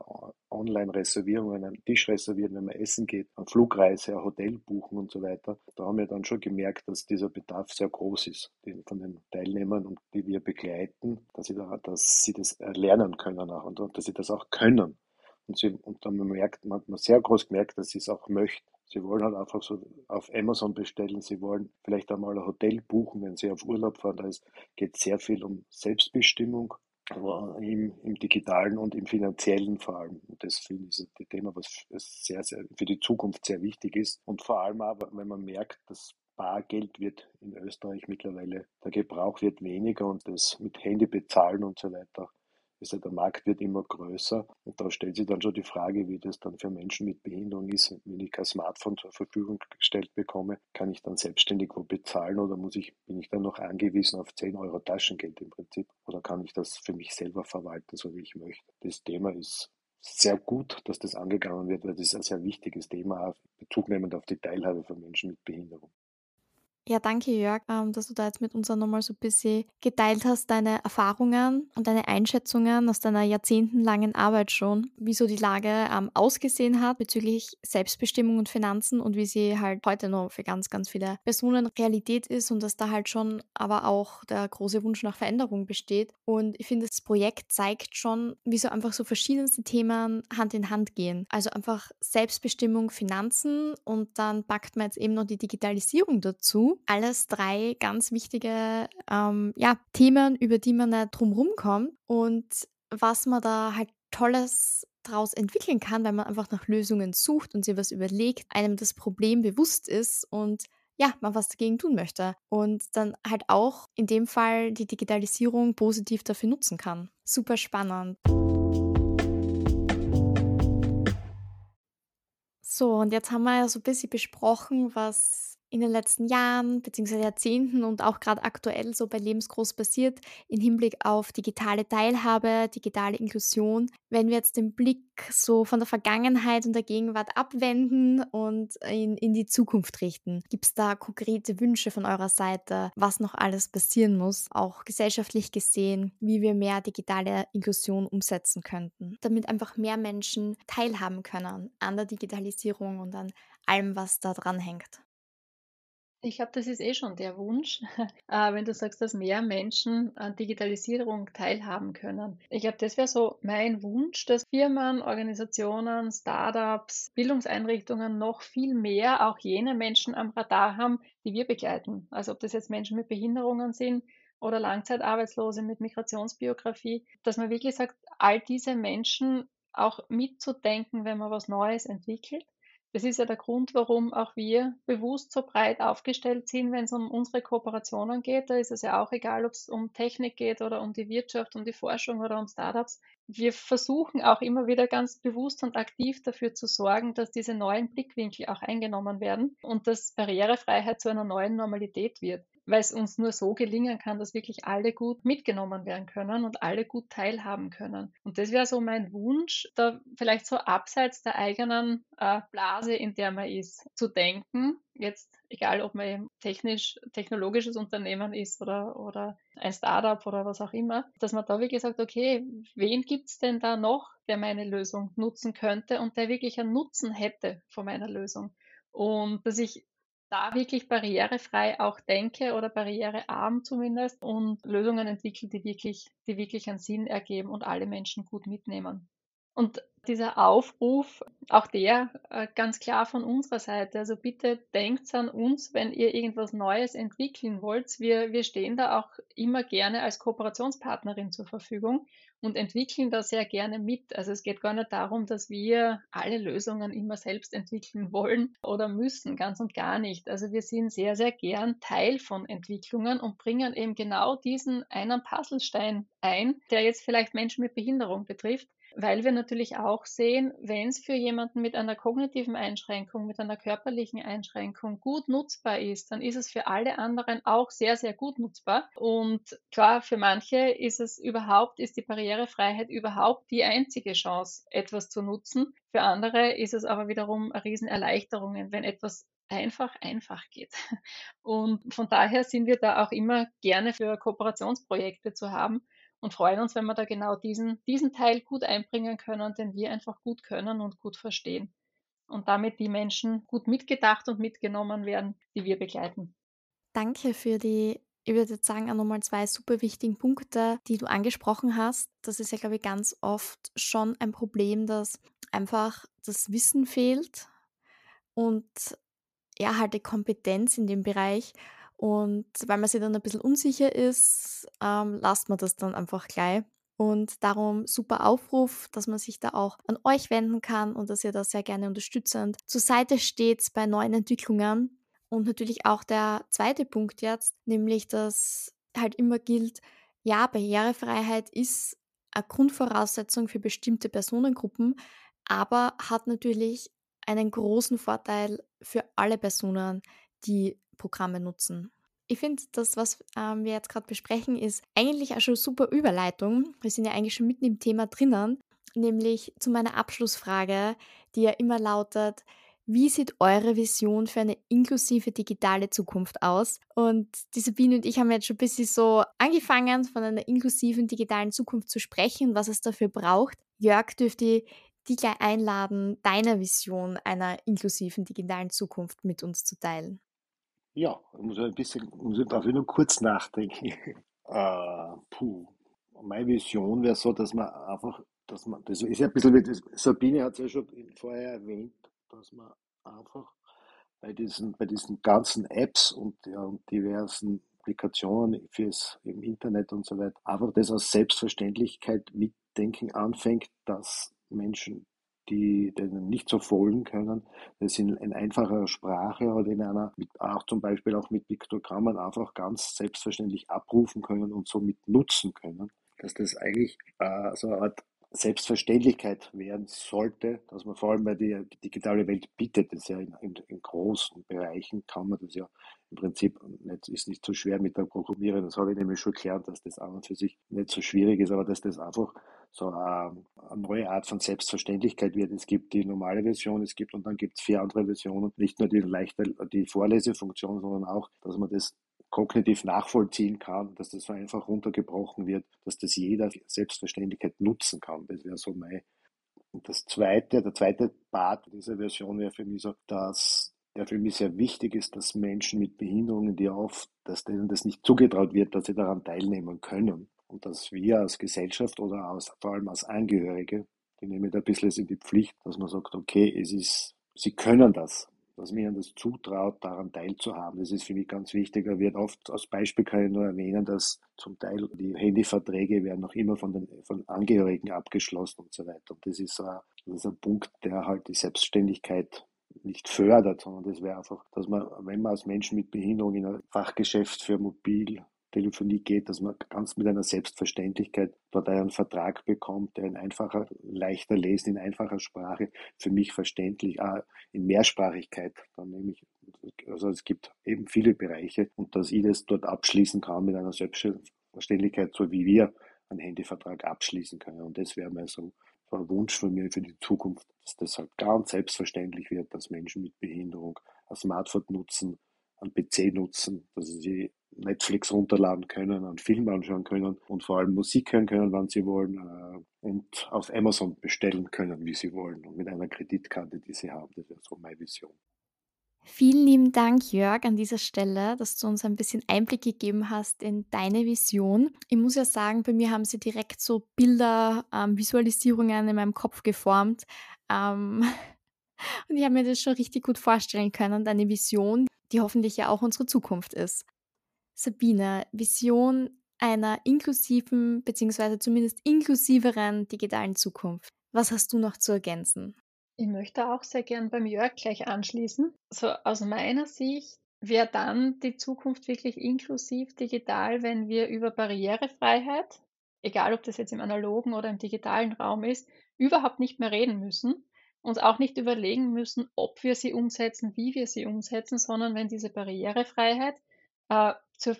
Online-Reservierungen, einen Tisch reservieren, wenn man essen geht, eine Flugreise, ein Hotel buchen und so weiter. Da haben wir dann schon gemerkt, dass dieser Bedarf sehr groß ist von den Teilnehmern und die wir begleiten, dass sie, da, dass sie das lernen können auch und dass sie das auch können. Und, sie, und dann merkt, man hat man sehr groß gemerkt, dass sie es auch möchten. Sie wollen halt einfach so auf Amazon bestellen, sie wollen vielleicht einmal ein Hotel buchen, wenn sie auf Urlaub fahren. Da geht sehr viel um Selbstbestimmung, aber im, im digitalen und im finanziellen vor allem. Und das finde ich ein Thema, was sehr, sehr für die Zukunft sehr wichtig ist. Und vor allem aber, wenn man merkt, dass Bargeld wird in Österreich mittlerweile, der Gebrauch wird weniger und das mit Handy bezahlen und so weiter also der Markt wird immer größer und da stellt sich dann schon die Frage, wie das dann für Menschen mit Behinderung ist. Wenn ich kein Smartphone zur Verfügung gestellt bekomme, kann ich dann selbstständig wo bezahlen oder muss ich, bin ich dann noch angewiesen auf 10 Euro Taschengeld im Prinzip oder kann ich das für mich selber verwalten, so wie ich möchte. Das Thema ist sehr gut, dass das angegangen wird, weil das ist ein sehr wichtiges Thema, bezugnehmend auf die Teilhabe von Menschen mit Behinderung. Ja, danke Jörg, ähm, dass du da jetzt mit uns auch nochmal so ein bisschen geteilt hast, deine Erfahrungen und deine Einschätzungen aus deiner jahrzehntelangen Arbeit schon, wie so die Lage ähm, ausgesehen hat bezüglich Selbstbestimmung und Finanzen und wie sie halt heute noch für ganz, ganz viele Personen Realität ist und dass da halt schon aber auch der große Wunsch nach Veränderung besteht. Und ich finde, das Projekt zeigt schon, wie so einfach so verschiedenste Themen Hand in Hand gehen. Also einfach Selbstbestimmung, Finanzen und dann packt man jetzt eben noch die Digitalisierung dazu alles drei ganz wichtige ähm, ja, Themen, über die man nicht drumherum kommt und was man da halt Tolles daraus entwickeln kann, wenn man einfach nach Lösungen sucht und sich was überlegt, einem das Problem bewusst ist und ja, man was dagegen tun möchte und dann halt auch in dem Fall die Digitalisierung positiv dafür nutzen kann. Super spannend. So, und jetzt haben wir ja so ein bisschen besprochen, was in den letzten Jahren bzw. Jahrzehnten und auch gerade aktuell so bei Lebensgroß passiert im Hinblick auf digitale Teilhabe, digitale Inklusion. Wenn wir jetzt den Blick so von der Vergangenheit und der Gegenwart abwenden und in, in die Zukunft richten, gibt es da konkrete Wünsche von eurer Seite, was noch alles passieren muss, auch gesellschaftlich gesehen, wie wir mehr digitale Inklusion umsetzen könnten, damit einfach mehr Menschen teilhaben können an der Digitalisierung und an allem, was da dran hängt? Ich glaube, das ist eh schon der Wunsch, äh, wenn du sagst, dass mehr Menschen an Digitalisierung teilhaben können. Ich glaube, das wäre so mein Wunsch, dass Firmen, Organisationen, Startups, Bildungseinrichtungen noch viel mehr auch jene Menschen am Radar haben, die wir begleiten. Also ob das jetzt Menschen mit Behinderungen sind oder Langzeitarbeitslose mit Migrationsbiografie, dass man wirklich sagt, all diese Menschen auch mitzudenken, wenn man was Neues entwickelt das ist ja der Grund, warum auch wir bewusst so breit aufgestellt sind, wenn es um unsere Kooperationen geht. Da ist es ja auch egal, ob es um Technik geht oder um die Wirtschaft, um die Forschung oder um Startups. Wir versuchen auch immer wieder ganz bewusst und aktiv dafür zu sorgen, dass diese neuen Blickwinkel auch eingenommen werden und dass Barrierefreiheit zu einer neuen Normalität wird weil es uns nur so gelingen kann, dass wirklich alle gut mitgenommen werden können und alle gut teilhaben können. Und das wäre so mein Wunsch, da vielleicht so abseits der eigenen äh, Blase, in der man ist, zu denken. Jetzt egal, ob man technisch, technologisches Unternehmen ist oder, oder ein Startup oder was auch immer, dass man da wirklich sagt, okay, wen gibt es denn da noch, der meine Lösung nutzen könnte und der wirklich einen Nutzen hätte von meiner Lösung? Und dass ich da wirklich barrierefrei auch denke oder barrierearm zumindest und Lösungen entwickle, die wirklich, die wirklich einen Sinn ergeben und alle Menschen gut mitnehmen. Und dieser Aufruf, auch der äh, ganz klar von unserer Seite. Also bitte denkt an uns, wenn ihr irgendwas Neues entwickeln wollt. Wir, wir stehen da auch immer gerne als Kooperationspartnerin zur Verfügung und entwickeln da sehr gerne mit. Also es geht gar nicht darum, dass wir alle Lösungen immer selbst entwickeln wollen oder müssen, ganz und gar nicht. Also wir sind sehr, sehr gern Teil von Entwicklungen und bringen eben genau diesen einen Puzzlestein ein, der jetzt vielleicht Menschen mit Behinderung betrifft weil wir natürlich auch sehen, wenn es für jemanden mit einer kognitiven Einschränkung, mit einer körperlichen Einschränkung gut nutzbar ist, dann ist es für alle anderen auch sehr, sehr gut nutzbar. Und klar, für manche ist es überhaupt, ist die Barrierefreiheit überhaupt die einzige Chance, etwas zu nutzen. Für andere ist es aber wiederum eine Riesenerleichterung, wenn etwas einfach, einfach geht. Und von daher sind wir da auch immer gerne für Kooperationsprojekte zu haben und freuen uns, wenn wir da genau diesen, diesen Teil gut einbringen können, den wir einfach gut können und gut verstehen. Und damit die Menschen gut mitgedacht und mitgenommen werden, die wir begleiten. Danke für die ich würde jetzt sagen, auch nochmal zwei super wichtigen Punkte, die du angesprochen hast. Das ist ja, glaube ich, ganz oft schon ein Problem, dass einfach das Wissen fehlt und ja, halt die Kompetenz in dem Bereich. Und weil man sich dann ein bisschen unsicher ist, ähm, lasst man das dann einfach gleich. Und darum super Aufruf, dass man sich da auch an euch wenden kann und dass ihr da sehr gerne unterstützend zur Seite steht bei neuen Entwicklungen. Und natürlich auch der zweite Punkt jetzt, nämlich dass halt immer gilt, ja, Barrierefreiheit ist eine Grundvoraussetzung für bestimmte Personengruppen, aber hat natürlich einen großen Vorteil für alle Personen, die Programme nutzen. Ich finde, das, was ähm, wir jetzt gerade besprechen, ist eigentlich auch schon super Überleitung. Wir sind ja eigentlich schon mitten im Thema drinnen, nämlich zu meiner Abschlussfrage, die ja immer lautet, wie sieht eure Vision für eine inklusive digitale Zukunft aus? Und die Sabine und ich haben jetzt schon ein bisschen so angefangen, von einer inklusiven digitalen Zukunft zu sprechen, was es dafür braucht. Jörg dürfte die gleich einladen, deine Vision einer inklusiven digitalen Zukunft mit uns zu teilen. Ja, muss ein bisschen, muss ich darf ich nur kurz nachdenken. äh, puh. Meine Vision wäre so, dass man einfach, dass man, das ist ja ein bisschen wie das, Sabine hat es ja schon vorher erwähnt, dass man einfach bei diesen, bei diesen ganzen Apps und, ja, und diversen Applikationen fürs im Internet und so weiter, einfach das als Selbstverständlichkeit mitdenken anfängt, dass Menschen, die denen nicht so folgen können, das in, in einfacher Sprache oder in einer, mit, auch zum Beispiel auch mit Piktogrammen einfach ganz selbstverständlich abrufen können und somit nutzen können. Dass das eigentlich äh, so eine Art Selbstverständlichkeit werden sollte, dass man vor allem, weil die, die digitale Welt bietet es ja in, in, in, großen Bereichen, kann man das ja im Prinzip, nicht, ist nicht so schwer mit der Programmierung, das habe ich nämlich schon gelernt, dass das an und für sich nicht so schwierig ist, aber dass das einfach so eine, eine neue Art von Selbstverständlichkeit wird. Es gibt die normale Version, es gibt und dann gibt es vier andere Versionen, nicht nur die leichte, die Vorlesefunktion, sondern auch, dass man das kognitiv nachvollziehen kann, dass das so einfach runtergebrochen wird, dass das jeder Selbstverständlichkeit nutzen kann. Das wäre so mein. Und das zweite, der zweite Part dieser Version wäre für mich so, dass der für mich sehr wichtig ist, dass Menschen mit Behinderungen, die oft, dass denen das nicht zugetraut wird, dass sie daran teilnehmen können. Und dass wir als Gesellschaft oder als, vor allem als Angehörige, die nehmen da ein bisschen in die Pflicht, dass man sagt, okay, es ist, sie können das dass mir das zutraut, daran teilzuhaben. Das ist für mich ganz wichtig. Er wird oft als Beispiel kann ich nur erwähnen, dass zum Teil die Handyverträge werden noch immer von den von Angehörigen abgeschlossen und so weiter. Und das ist, ein, das ist ein Punkt, der halt die Selbstständigkeit nicht fördert, sondern das wäre einfach, dass man, wenn man als Menschen mit Behinderung in ein Fachgeschäft für Mobil Telefonie geht, dass man ganz mit einer Selbstverständlichkeit dort einen Vertrag bekommt, der in einfacher, leichter lesen, in einfacher Sprache, für mich verständlich, auch in Mehrsprachigkeit, dann nämlich, also es gibt eben viele Bereiche und dass ich das dort abschließen kann mit einer Selbstverständlichkeit, so wie wir einen Handyvertrag abschließen können. Und das wäre mir so, ein Wunsch von mir für die Zukunft, dass das halt ganz selbstverständlich wird, dass Menschen mit Behinderung ein Smartphone nutzen, einen PC nutzen, dass sie Netflix runterladen können, einen Film anschauen können und vor allem Musik hören können, wann sie wollen äh, und auf Amazon bestellen können, wie sie wollen und mit einer Kreditkarte, die sie haben. Das wäre so meine Vision. Vielen lieben Dank, Jörg, an dieser Stelle, dass du uns ein bisschen Einblick gegeben hast in deine Vision. Ich muss ja sagen, bei mir haben sie direkt so Bilder, ähm, Visualisierungen in meinem Kopf geformt. Ähm, und ich habe mir das schon richtig gut vorstellen können, deine Vision, die hoffentlich ja auch unsere Zukunft ist. Sabine, Vision einer inklusiven bzw. zumindest inklusiveren digitalen Zukunft. Was hast du noch zu ergänzen? Ich möchte auch sehr gern beim Jörg gleich anschließen. So aus meiner Sicht wäre dann die Zukunft wirklich inklusiv digital, wenn wir über Barrierefreiheit, egal ob das jetzt im analogen oder im digitalen Raum ist, überhaupt nicht mehr reden müssen, uns auch nicht überlegen müssen, ob wir sie umsetzen, wie wir sie umsetzen, sondern wenn diese Barrierefreiheit äh, zur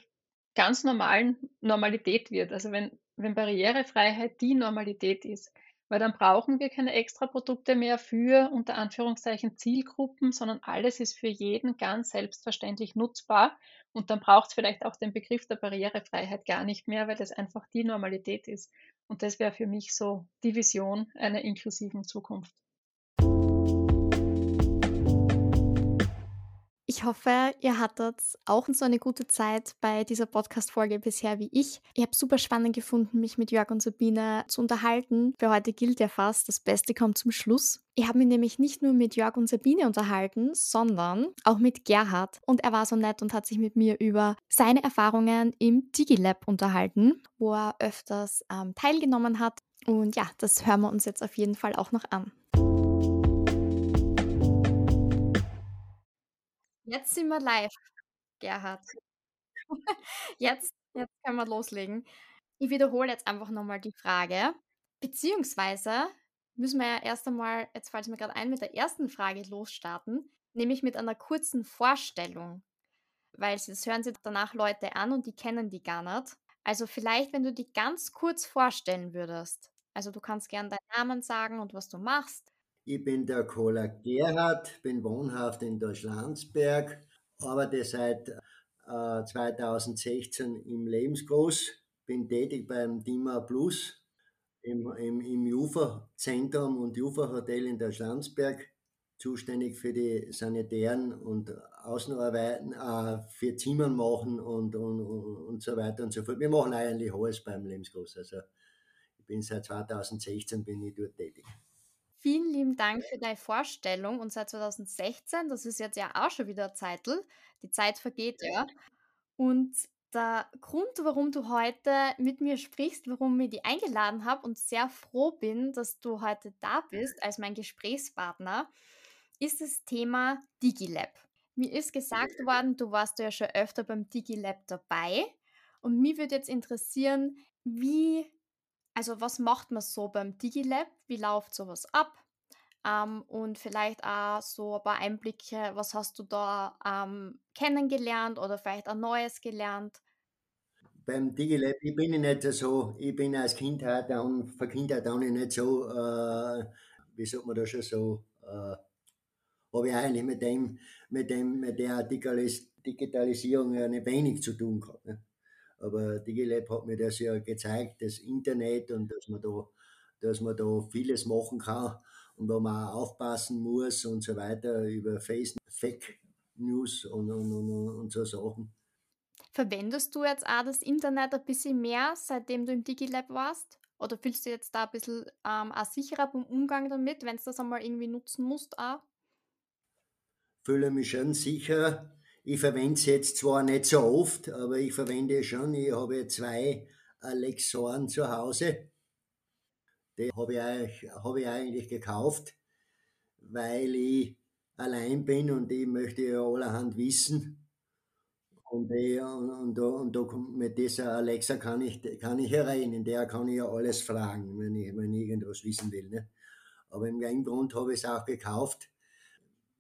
ganz normalen Normalität wird. Also wenn, wenn Barrierefreiheit die Normalität ist. weil dann brauchen wir keine Extraprodukte mehr für unter Anführungszeichen Zielgruppen, sondern alles ist für jeden ganz selbstverständlich nutzbar. Und dann braucht es vielleicht auch den Begriff der Barrierefreiheit gar nicht mehr, weil das einfach die Normalität ist. Und das wäre für mich so die Vision einer inklusiven Zukunft. Ich hoffe, ihr hattet auch so eine gute Zeit bei dieser Podcast-Folge bisher wie ich. Ich habe super spannend gefunden, mich mit Jörg und Sabine zu unterhalten. Für heute gilt ja fast, das Beste kommt zum Schluss. Ich habe mich nämlich nicht nur mit Jörg und Sabine unterhalten, sondern auch mit Gerhard. Und er war so nett und hat sich mit mir über seine Erfahrungen im DigiLab unterhalten, wo er öfters ähm, teilgenommen hat. Und ja, das hören wir uns jetzt auf jeden Fall auch noch an. Jetzt sind wir live, Gerhard. Jetzt jetzt können wir loslegen. Ich wiederhole jetzt einfach noch mal die Frage, beziehungsweise müssen wir ja erst einmal, jetzt fällt es mir gerade ein, mit der ersten Frage losstarten, nämlich mit einer kurzen Vorstellung, weil das hören sich danach Leute an und die kennen die gar nicht. Also vielleicht, wenn du die ganz kurz vorstellen würdest. Also du kannst gern deinen Namen sagen und was du machst. Ich bin der Kohler Gerhard, bin wohnhaft in Deutschlandsberg, arbeite seit äh, 2016 im Lebensgroß, bin tätig beim Dima Plus im, im, im Jufa-Zentrum und Jufa-Hotel in Deutschlandsberg, zuständig für die sanitären und Außenarbeiten, äh, für Zimmern machen und, und, und so weiter und so fort. Wir machen eigentlich alles beim Lebensgroß. Also ich bin seit 2016 bin ich dort tätig. Vielen lieben Dank für deine Vorstellung. Und seit 2016, das ist jetzt ja auch schon wieder Zeitl, die Zeit vergeht ja. Und der Grund, warum du heute mit mir sprichst, warum ich dich eingeladen habe und sehr froh bin, dass du heute da bist als mein Gesprächspartner, ist das Thema DigiLab. Mir ist gesagt worden, du warst ja schon öfter beim DigiLab dabei. Und mich würde jetzt interessieren, wie also was macht man so beim DigiLab? Wie läuft sowas ab? Ähm, und vielleicht auch so ein paar Einblicke, was hast du da ähm, kennengelernt oder vielleicht ein Neues gelernt? Beim DigiLab, ich bin nicht so, ich bin als Kind halt dann, von Kindheit an nicht so, äh, wie sagt man da schon so, äh, habe ich eigentlich mit dem, mit dem, mit der Digitalisierung ja nicht wenig zu tun gehabt. Ne? Aber DigiLab hat mir das ja gezeigt, das Internet und dass man da, dass man da vieles machen kann und wo man auch aufpassen muss und so weiter über Face, Fake News und, und, und, und so Sachen. Verwendest du jetzt auch das Internet ein bisschen mehr, seitdem du im DigiLab warst? Oder fühlst du jetzt da ein bisschen ähm, auch sicherer beim Umgang damit, wenn du das einmal irgendwie nutzen musst? Auch? Fühle mich schon sicher. Ich verwende es jetzt zwar nicht so oft, aber ich verwende es schon. Ich habe zwei Alexoren zu Hause. Die habe ich, habe ich eigentlich gekauft, weil ich allein bin und ich möchte ja allerhand wissen. Und, ich, und, und, und, und mit dieser Alexa kann ich, kann ich herein, in der kann ich ja alles fragen, wenn ich, wenn ich irgendwas wissen will. Ne? Aber im Grund habe ich es auch gekauft,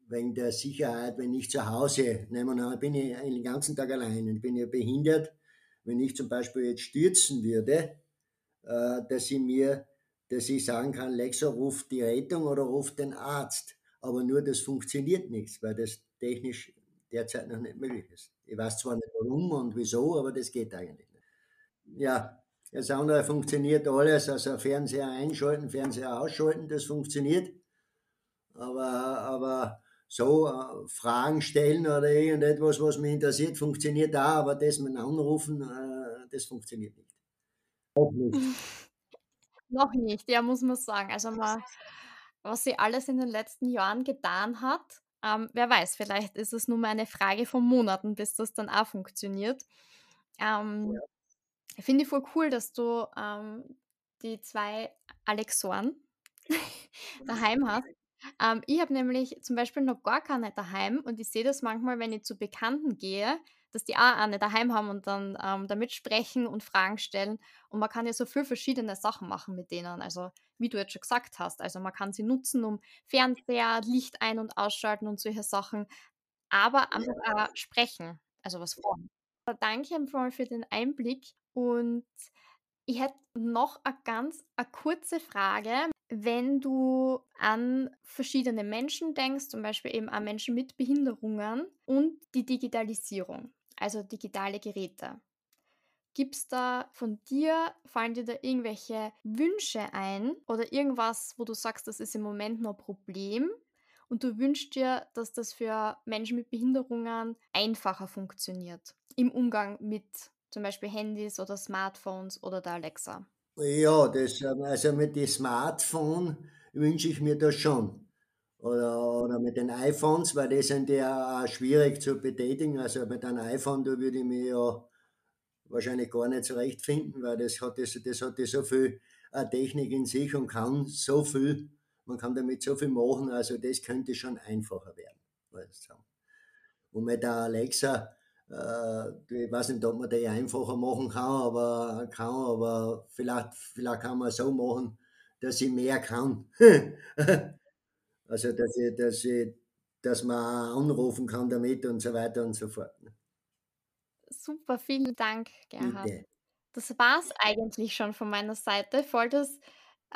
wegen der Sicherheit, wenn ich zu Hause, nehmen bin ich den ganzen Tag allein und bin ja behindert, wenn ich zum Beispiel jetzt stürzen würde, äh, dass ich mir, dass ich sagen kann, Lexa ruft die Rettung oder ruft den Arzt. Aber nur das funktioniert nichts, weil das technisch derzeit noch nicht möglich ist. Ich weiß zwar nicht warum und wieso, aber das geht eigentlich nicht. Ja, das andere funktioniert alles, also Fernseher einschalten, Fernseher ausschalten, das funktioniert. Aber, aber so äh, Fragen stellen oder irgendetwas, was mich interessiert, funktioniert da, aber das mit Anrufen, äh, das funktioniert nicht. Auch nicht. Noch nicht, ja, muss man sagen. Also mal, was sie alles in den letzten Jahren getan hat, ähm, wer weiß, vielleicht ist es nur mal eine Frage von Monaten, bis das dann auch funktioniert. Ähm, ja. Finde ich voll cool, dass du ähm, die zwei Alexoren daheim hast. Ähm, ich habe nämlich zum Beispiel noch gar keine daheim und ich sehe das manchmal, wenn ich zu Bekannten gehe, dass die auch eine daheim haben und dann ähm, damit sprechen und Fragen stellen. Und man kann ja so viel verschiedene Sachen machen mit denen. Also, wie du jetzt schon gesagt hast, also man kann sie nutzen, um Fernseher, Licht ein- und ausschalten und solche Sachen, aber einfach auch sprechen, also was vor. Danke mal für den Einblick und ich hätte noch eine ganz eine kurze Frage. Wenn du an verschiedene Menschen denkst, zum Beispiel eben an Menschen mit Behinderungen und die Digitalisierung, also digitale Geräte. Gibt es da von dir, fallen dir da irgendwelche Wünsche ein oder irgendwas, wo du sagst, das ist im Moment noch ein Problem und du wünschst dir, dass das für Menschen mit Behinderungen einfacher funktioniert im Umgang mit zum Beispiel Handys oder Smartphones oder der Alexa? Ja, das, ähm, also mit dem Smartphone wünsche ich mir das schon. Oder, oder mit den iPhones, weil die sind ja auch schwierig zu betätigen. Also mit einem iPhone, da würde ich mich ja wahrscheinlich gar nicht zurechtfinden, weil das hat, das, das hat so viel äh, Technik in sich und kann so viel, man kann damit so viel machen, also das könnte schon einfacher werden. Und mit der Alexa, ich weiß nicht, ob man die einfacher machen kann, aber, kann, aber vielleicht, vielleicht kann man so machen, dass ich mehr kann. also, dass, ich, dass, ich, dass man anrufen kann damit und so weiter und so fort. Super, vielen Dank, Gerhard. Bitte. Das war es eigentlich schon von meiner Seite. Voll das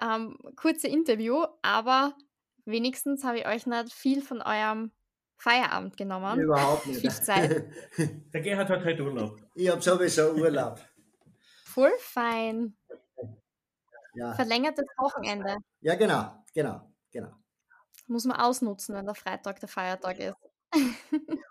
ähm, kurze Interview, aber wenigstens habe ich euch nicht viel von eurem Feierabend genommen. Überhaupt nicht. Viel Zeit. Der Gerhard hat heute Urlaub. Ich habe sowieso Urlaub. Voll fein. Ja. Verlängertes Wochenende. Ja, genau, genau, genau. Muss man ausnutzen, wenn der Freitag der Feiertag ist.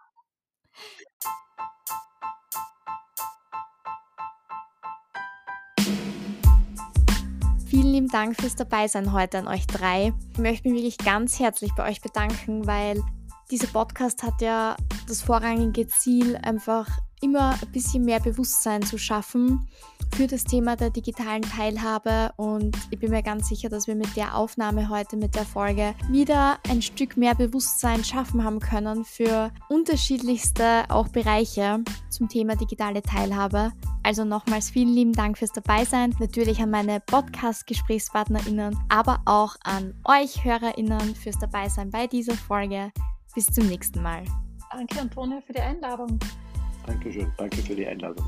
Vielen lieben Dank fürs Dabeisein heute an euch drei. Ich möchte mich wirklich ganz herzlich bei euch bedanken, weil dieser Podcast hat ja das vorrangige Ziel, einfach immer ein bisschen mehr Bewusstsein zu schaffen für das Thema der digitalen Teilhabe und ich bin mir ganz sicher, dass wir mit der Aufnahme heute, mit der Folge wieder ein Stück mehr Bewusstsein schaffen haben können für unterschiedlichste auch Bereiche zum Thema digitale Teilhabe. Also nochmals vielen lieben Dank fürs Dabeisein, natürlich an meine Podcast-GesprächspartnerInnen, aber auch an euch HörerInnen fürs Dabeisein bei dieser Folge. Bis zum nächsten Mal. Danke, Antonia, für die Einladung. Dankeschön, danke für die Einladung.